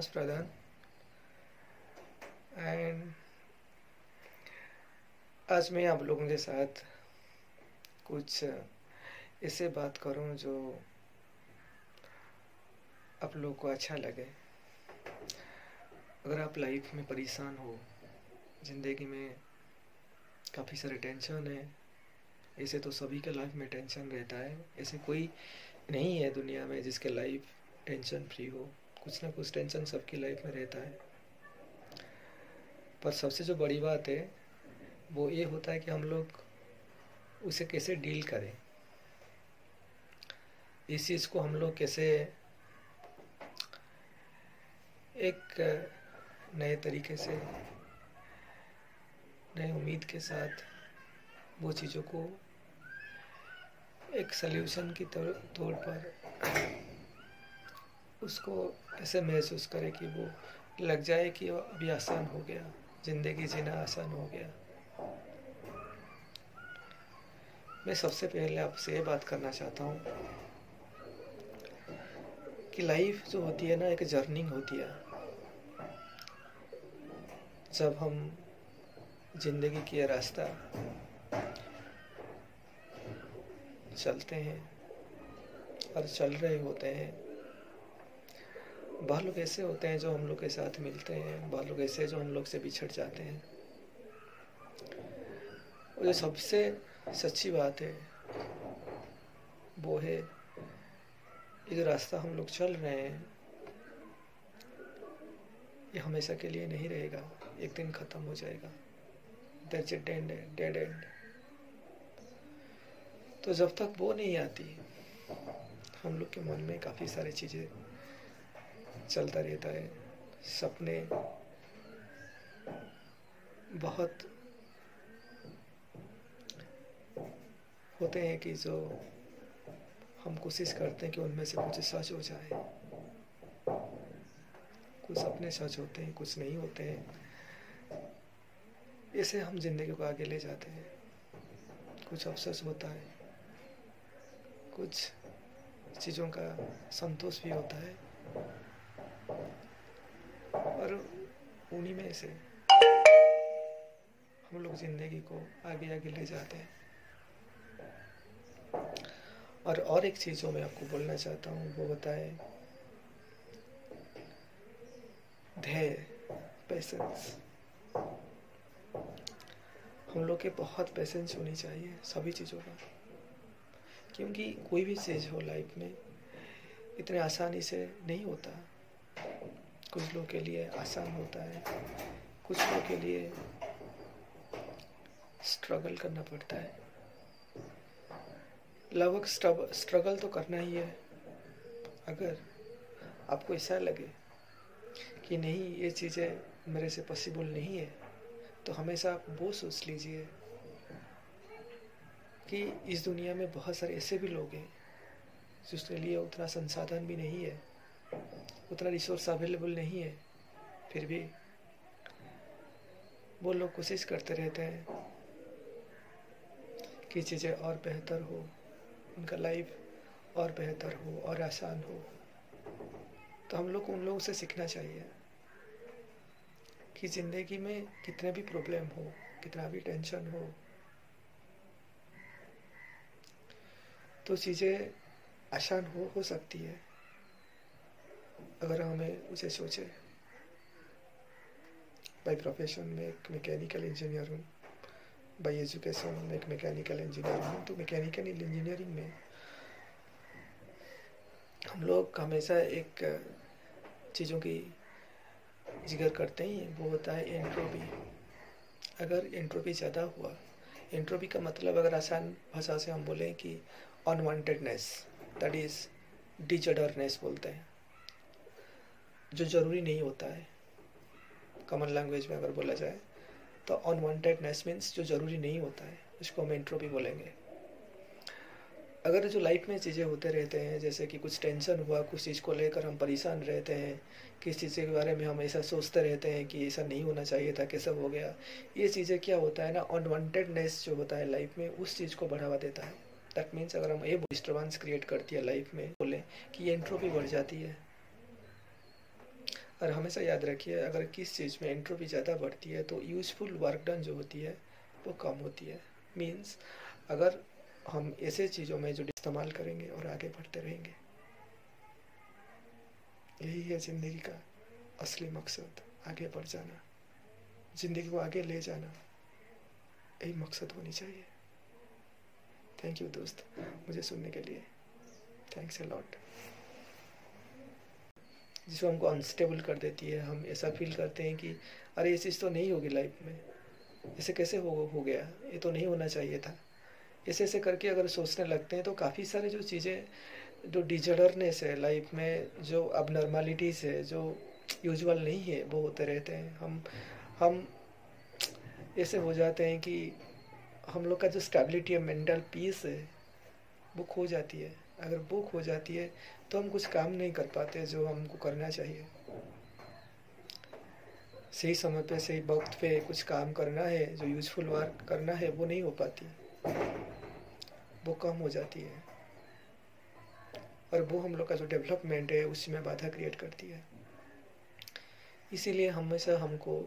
प्रधान and आज मैं आप लोगों के साथ कुछ ऐसे बात करूँ जो आप लोगों को अच्छा लगे। अगर आप लाइफ में परेशान हो, ज़िंदगी में काफ़ी सारे टेंशन है, ऐसे तो सभी के लाइफ में टेंशन रहता है। ऐसे कोई नहीं है दुनिया में जिसके लाइफ टेंशन फ्री हो। कुछ ना कुछ टेंशन सबकी लाइफ में रहता है। पर सबसे जो बड़ी बात है, वो ये होता है कि हम लोग उसे कैसे डील करें? इस चीज़ को हम लोग कैसे एक नए तरीके से, नए उम्मीद के साथ वो चीज़ों को एक सल्यूशन की तौर पर उसको ऐसे महसूस करे कि वो लग जाए कि अभी आसान हो गया, ज़िंदगी जीना आसान हो गया। मैं सबसे पहले आपसे ये बात करना चाहता हूँ कि लाइफ जो होती है ना, एक जर्निंग होती है। जब हम ज़िंदगी की रास्ता चलते हैं और चल रहे होते हैं बहुत लोग ऐसे होते हैं जो हम लोग के साथ मिलते हैं, बहुत लोग ऐसे जो हम लोग से बिछड़ जाते हैं। और जो सबसे सच्ची बात है, वो है, ये जो रास्ता हम लोग चल रहे हैं, ये हमेशा के लिए नहीं रहेगा, एक दिन ख़त्म हो जाएगा। डेड डेड एंड तो जब तक वो नहीं आती, हम लोग के मन में काफ़ी सारी चीज़ें चलता रहता है। सपने बहुत होते हैं कि जो हम कोशिश करते हैं कि उनमें से कुछ सच हो जाए। कुछ सपने सच होते हैं, कुछ नहीं होते हैं। ऐसे हम ज़िंदगी को आगे ले जाते हैं। कुछ अफसोस होता है। कुछ चीज़ों का संतोष भी होता है। और उन्हीं में से हम लोग ज़िंदगी को आगे आगे ले जाते हैं। और और एक चीज़ जो मैं आपको बोलना चाहता हूँ, वो बताए। धैर्य पेशेंस हम लोग के बहुत पेशेंस होनी चाहिए सभी चीज़ों का। क्योंकि कोई भी चीज़ हो लाइफ में, इतने आसानी से नहीं होता। कुछ लोग के लिए आसान होता है, कुछ लोग के लिए स्ट्रगल करना पड़ता है। लगभग स्ट्रगल तो करना ही है, अगर आपको ऐसा लगे कि नहीं, ये चीज़ें मेरे से पॉसिबल नहीं है तो हमेशा आप वो सोच लीजिए कि इस दुनिया में बहुत सारे ऐसे भी लोग हैं जिसके लिए उतना संसाधन भी नहीं है। उतना रिसोर्स अवेलेबल नहीं है, फिर भी वो लोग कोशिश करते रहते हैं कि चीज़ें और बेहतर हो, उनका लाइफ और बेहतर हो और आसान हो। तो हम लोग को उन लोगों से सीखना चाहिए कि ज़िंदगी में कितने भी प्रॉब्लम हो, कितना भी टेंशन हो तो चीज़ें आसान हो हो सकती है। अगर हमें उसे सोचे। बाई प्रोफेशन में एक मैकेनिकल इंजीनियर हूँ। बाई एजुकेशन में एक मैकेनिकल इंजीनियर हूँ। तो मैकेनिकल इंजीनियरिंग में हम लोग हमेशा एक चीज़ों की ज़िक्र करते ही। वो होता है एंट्रोपी अगर एंट्रोपी ज़्यादा हुआ एंट्रोपी का मतलब अगर आसान भाषा से हम बोलें कि अनवांटेडनेस दैट इज़ डिजडरनेस बोलते हैं। जो ज़रूरी नहीं होता है कॉमन लैंग्वेज में अगर बोला जाए तो अनवांटेडनेस मीन्स जो ज़रूरी नहीं होता है, उसको हम एंट्रोपी बोलेंगे। अगर जो लाइफ में चीज़ें होते रहते हैं, जैसे कि कुछ टेंशन हुआ, कुछ चीज़ को लेकर हम परेशान रहते हैं, किस चीज़ के बारे में हम ऐसा सोचते रहते हैं कि ऐसा नहीं होना चाहिए था, कैसा हो गया, ये चीज़ें क्या होता है ना अनवांटेडनेस जो होता है लाइफ में, उस चीज़ को बढ़ावा देता है। दैट मीन्स अगर हम ये डिस्टर्बेंस क्रिएट करती है लाइफ में, बोलें कि एंट्रोपी बढ़ जाती है। और हमेशा याद रखिए, अगर किस चीज़ में एंट्रोपी ज़्यादा बढ़ती है तो यूजफुल वर्क डन जो होती है, वो कम होती है। मीन्स अगर हम ऐसे चीज़ों में जो इस्तेमाल करेंगे और आगे बढ़ते रहेंगे, यही है ज़िंदगी का असली मकसद, आगे बढ़ जाना। ज़िंदगी को आगे ले जाना, यही मकसद होनी चाहिए। थैंक यू दोस्त, मुझे सुनने के लिए। थैंक्स अ लॉट जिसको हमको अनस्टेबल कर देती है, हम ऐसा फील करते हैं कि, अरे, ये चीज़ तो नहीं होगी लाइफ में। ऐसे कैसे हो हो गया? ये तो नहीं होना चाहिए था। ऐसे ऐसे करके अगर सोचने लगते हैं तो काफ़ी सारे जो चीज़ें, जो डिजर्डरनेस है लाइफ में, जो अब नॉर्मालिटीज है, जो यूजुअल नहीं है, वो होते रहते हैं। हम हम ऐसे हो जाते हैं कि हम लोग का जो स्टेबिलिटी है मेंटल पीस है, वो खो जाती है। अगर वो हो जाती है तो हम कुछ काम नहीं कर पाते जो हमको करना चाहिए। सही समय पे, सही वक्त पे कुछ काम करना है, जो यूजफुल वर्क करना है, वो नहीं हो पाती। वो कम हो जाती है। और वो हम लोग का जो डेवलपमेंट है उसमें बाधा क्रिएट करती है। इसीलिए हमेशा हमको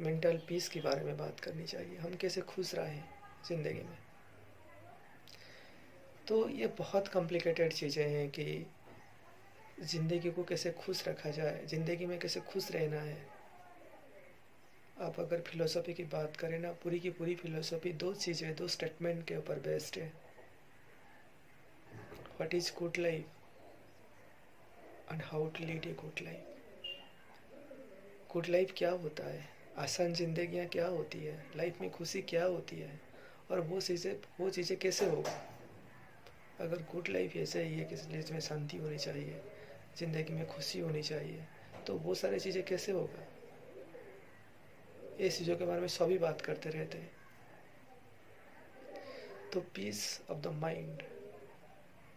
मेंटल पीस के बारे में बात करनी चाहिए। हम कैसे खुश रहें ज़िंदगी में? तो ये बहुत कॉम्प्लिकेटेड चीज़ें हैं कि ज़िंदगी को कैसे खुश रखा जाए, ज़िंदगी में कैसे खुश रहना है। आप अगर फिलोसफी की बात करें ना, पूरी की पूरी फिलोसफी दो चीज़ें, दो स्टेटमेंट के ऊपर बेस्ड है। What is good life and how to lead a good life good life क्या होता है? आसान जिंदगियाँ क्या होती है? लाइफ में खुशी क्या होती है? और वो चीज़ें वो चीज़ें कैसे होगा? अगर गुड लाइफ ऐसे ही है कि इसमें शांति होनी चाहिए, ज़िंदगी में खुशी होनी चाहिए तो वो सारी चीज़ें कैसे होगा? ये चीज़ों के बारे में सभी बात करते रहते हैं। तो peace of the mind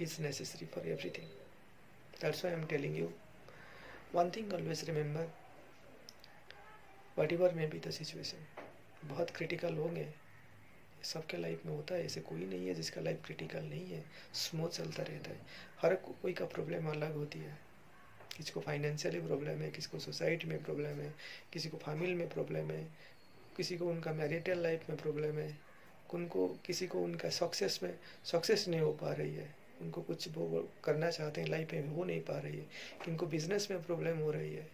is necessary for everything that's I am telling you one thing always remember whatever may be the situation बहुत क्रिटिकल होंगे सबके लाइफ में होता है, ऐसे कोई नहीं है जिसका लाइफ क्रिटिकल नहीं है। स्मूथ चलता रहता है। हर कोई का प्रॉब्लम अलग होती है। किसी को फाइनेंशियली प्रॉब्लम है, किसी को सोसाइटी में प्रॉब्लम है, किसी को फैमिली में प्रॉब्लम है, किसी को उनका मैरिटल लाइफ में प्रॉब्लम है। उनको, किसी को उनका सक्सेस में सक्सेस नहीं हो पा रही है। उनको कुछ वो करना चाहते हैं लाइफ में हो नहीं पा रही है। किनको बिज़नेस में प्रॉब्लम हो रही है।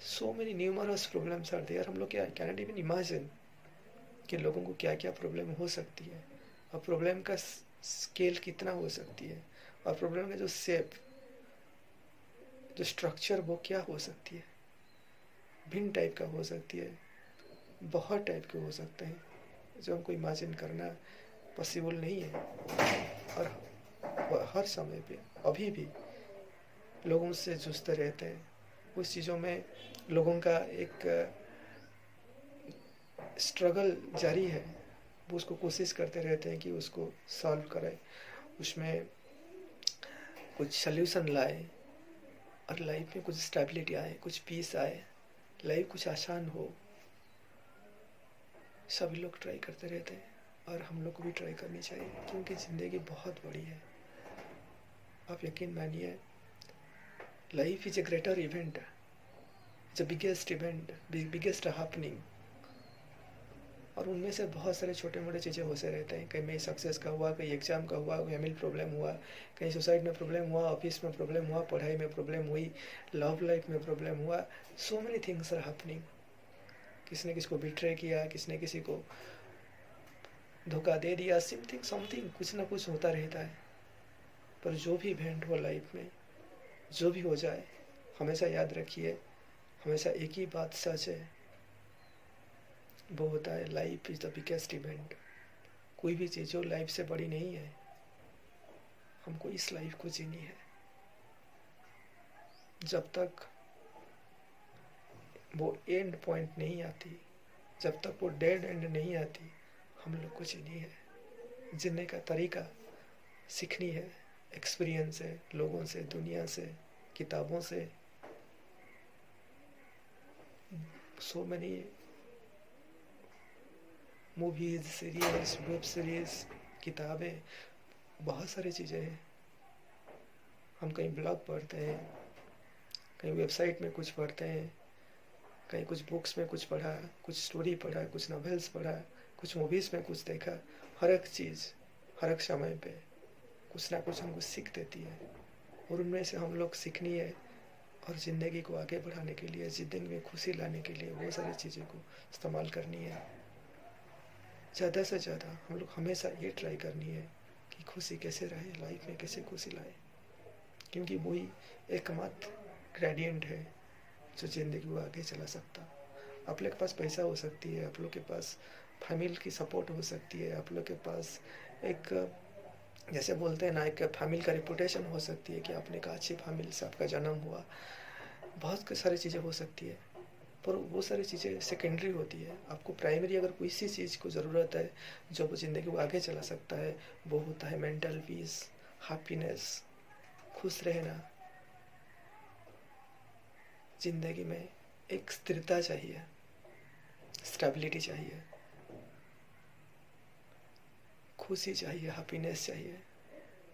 So many numerous problems are there हम लोग क्या कैन इवन इमेजिन कि लोगों को क्या क्या प्रॉब्लम हो सकती है। और प्रॉब्लम का स्केल कितना हो सकती है? और प्रॉब्लम का जो सेप जो स्ट्रक्चर वो क्या हो सकती है? भिन्न टाइप का हो सकती है, बहुत टाइप के हो सकते हैं, जो हमको इमेजिन करना पॉसिबल नहीं है। और हर समय पे, अभी भी लोगों से जूझते रहते हैं। उस चीज़ों में लोगों का एक स्ट्रगल जारी है, वो उसको कोशिश करते रहते हैं कि उसको सॉल्व करें उसमें कुछ सल्यूशन लाए और लाइफ में कुछ स्टेबिलिटी आए, कुछ पीस आए। लाइफ कुछ आसान हो। सभी लोग ट्राई करते रहते हैं और हम लोग को भी ट्राई करनी चाहिए, क्योंकि ज़िंदगी बहुत बड़ी है। आप यकीन मानिए life is a greater event it's a biggest event biggest happening और उनमें से बहुत सारे छोटे मोटे चीज़ें होते रहते हैं। कहीं में सक्सेस का हुआ, कहीं एग्ज़ाम का हुआ फैमिली प्रॉब्लम हुआ, कहीं सोसाइटी में प्रॉब्लम हुआ ऑफ़िस में प्रॉब्लम हुआ, पढ़ाई में प्रॉब्लम हुई लव लाइफ में प्रॉब्लम हुआ। So many things are happening किसने किसको बिट्रे किया, किसने किसी को धोखा दे दिया समथिंग समथिंग कुछ ना कुछ होता रहता है। पर जो भी इवेंट हो लाइफ में, जो भी हो जाए, हमेशा याद रखिए, हमेशा एक ही बात सच है। वो होता है life is the biggest event कोई भी चीज़ जो लाइफ से बड़ी नहीं है, हमको इस लाइफ को जीनी है। जब तक वो एंड पॉइंट नहीं आती, जब तक वो डेड एंड नहीं आती, हम लोग को जीनी है। जीने का तरीका सीखनी है एक्सपीरियंस है लोगों से, दुनिया से, किताबों से। So many movies serials web series किताबें, बहुत सारी चीज़ें हैं। हम कहीं ब्लॉग पढ़ते हैं, कहीं वेबसाइट में कुछ पढ़ते हैं, कहीं कुछ बुक्स में कुछ पढ़ा, कुछ स्टोरी पढ़ा, कुछ नॉवेल्स पढ़ा, कुछ मूवीज़ में कुछ देखा, हर एक चीज़, हर एक समय पे कुछ ना कुछ हमको सीख देती है। और उनमें से हम लोग सीखनी है और ज़िंदगी को आगे बढ़ाने के लिए ज़िंदगी में खुशी लाने के लिए वो सारी चीज़ों को इस्तेमाल करनी है। ज़्यादा से ज़्यादा हम लोग हमेशा ये ट्राई करनी है कि खुशी कैसे रहे लाइफ में कैसे खुशी लाए। क्योंकि वही एकमात्र ग्रेडियंट है जो ज़िंदगी को आगे चला सकता। आप लोग के पास पैसा हो सकती है, आप लोग के पास फैमिली की सपोर्ट हो सकती है, आप लोग के पास एक, जैसे बोलते हैं ना, एक फैमिली का रिपोटेशन हो सकती है कि आपने कहा, अच्छी फैमिली से आपका जन्म हुआ। बहुत सारी चीज़ें हो सकती है। पर वो सारी चीज़ें सेकेंडरी होती है। आपको प्राइमरी अगर कोई सी चीज़ को ज़रूरत है, जो ज़िंदगी को आगे चला सकता है, वो होता है मेंटल पीस हैप्पीनेस खुश रहना। ज़िंदगी में एक स्थिरता चाहिए स्टेबिलिटी चाहिए। खुशी चाहिए हैप्पीनेस चाहिए।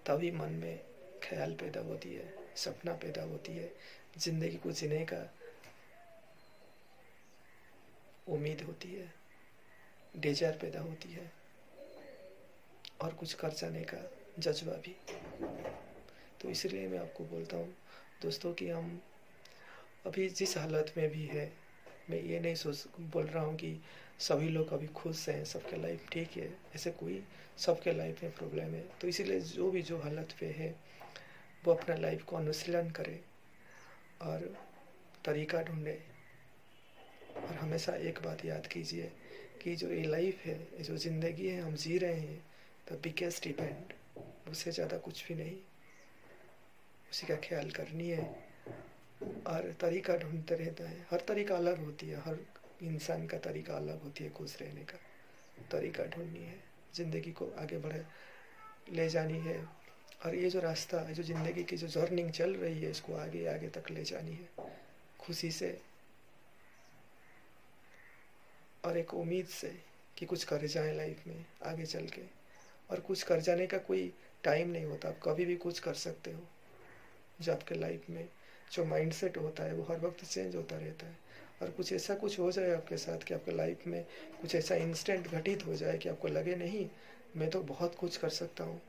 तभी मन में ख्याल पैदा होती है, सपना पैदा होती है। ज़िंदगी को जीने का उम्मीद होती है डेजार पैदा होती है और कुछ कर जाने का जज्बा भी। तो इसलिए मैं आपको बोलता हूँ, दोस्तों कि हम अभी जिस हालत में भी है, मैं ये नहीं सोच, बोल रहा हूँ कि सभी लोग अभी खुश हैं, सबके लाइफ ठीक है, ऐसे कोई सबके लाइफ में प्रॉब्लम है। तो इसीलिए जो भी जो हालत पे है, वो अपना लाइफ को अनुशीलन करे और तरीका ढूंढे। और हमेशा एक बात याद कीजिए कि जो ये लाइफ है, ये जो ज़िंदगी है, हम जी रहे हैं द बिगेस्ट इवेंट उससे ज़्यादा कुछ भी नहीं। उसी का ख्याल करनी है। और तरीका ढूंढते रहता है। हर तरीका अलग होती है। हर इंसान का तरीका अलग होती है खुश रहने का। तरीका ढूंढनी है। ज़िंदगी को आगे बढ़े, ले जानी है। और ये जो रास्ता जो ज़िंदगी की जो जर्निंग चल रही है, इसको आगे आगे तक ले जानी है। खुशी से और एक उम्मीद से कि कुछ कर जाए लाइफ में, आगे चल के। और कुछ कर जाने का कोई टाइम नहीं होता। आप कभी भी कुछ कर सकते हो। जो आपके लाइफ में जो माइंडसेट होता है, वो हर वक्त चेंज होता रहता है। और कुछ ऐसा कुछ हो जाए आपके साथ कि आपके लाइफ में कुछ ऐसा इंस्टेंट घटित हो जाए कि आपको लगे, नहीं, मैं तो बहुत कुछ कर सकता हूँ।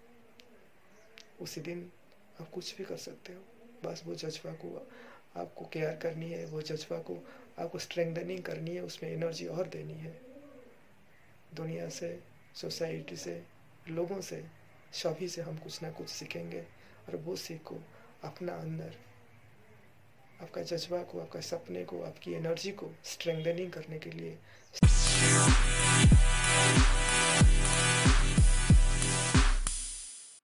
उसी दिन आप कुछ भी कर सकते हो। बस वो जज्बा को आपको केयर करनी है, वो जज्बा को आपको स्ट्रेंथनिंग करनी है, उसमें एनर्जी और देनी है। दुनिया से सोसाइटी से, लोगों से, सभी से हम कुछ ना कुछ सीखेंगे और वो सीख को अपना अंदर। आपका जज्बा को, आपका सपने को, आपकी एनर्जी को स्ट्रेंथनिंग करने के लिए।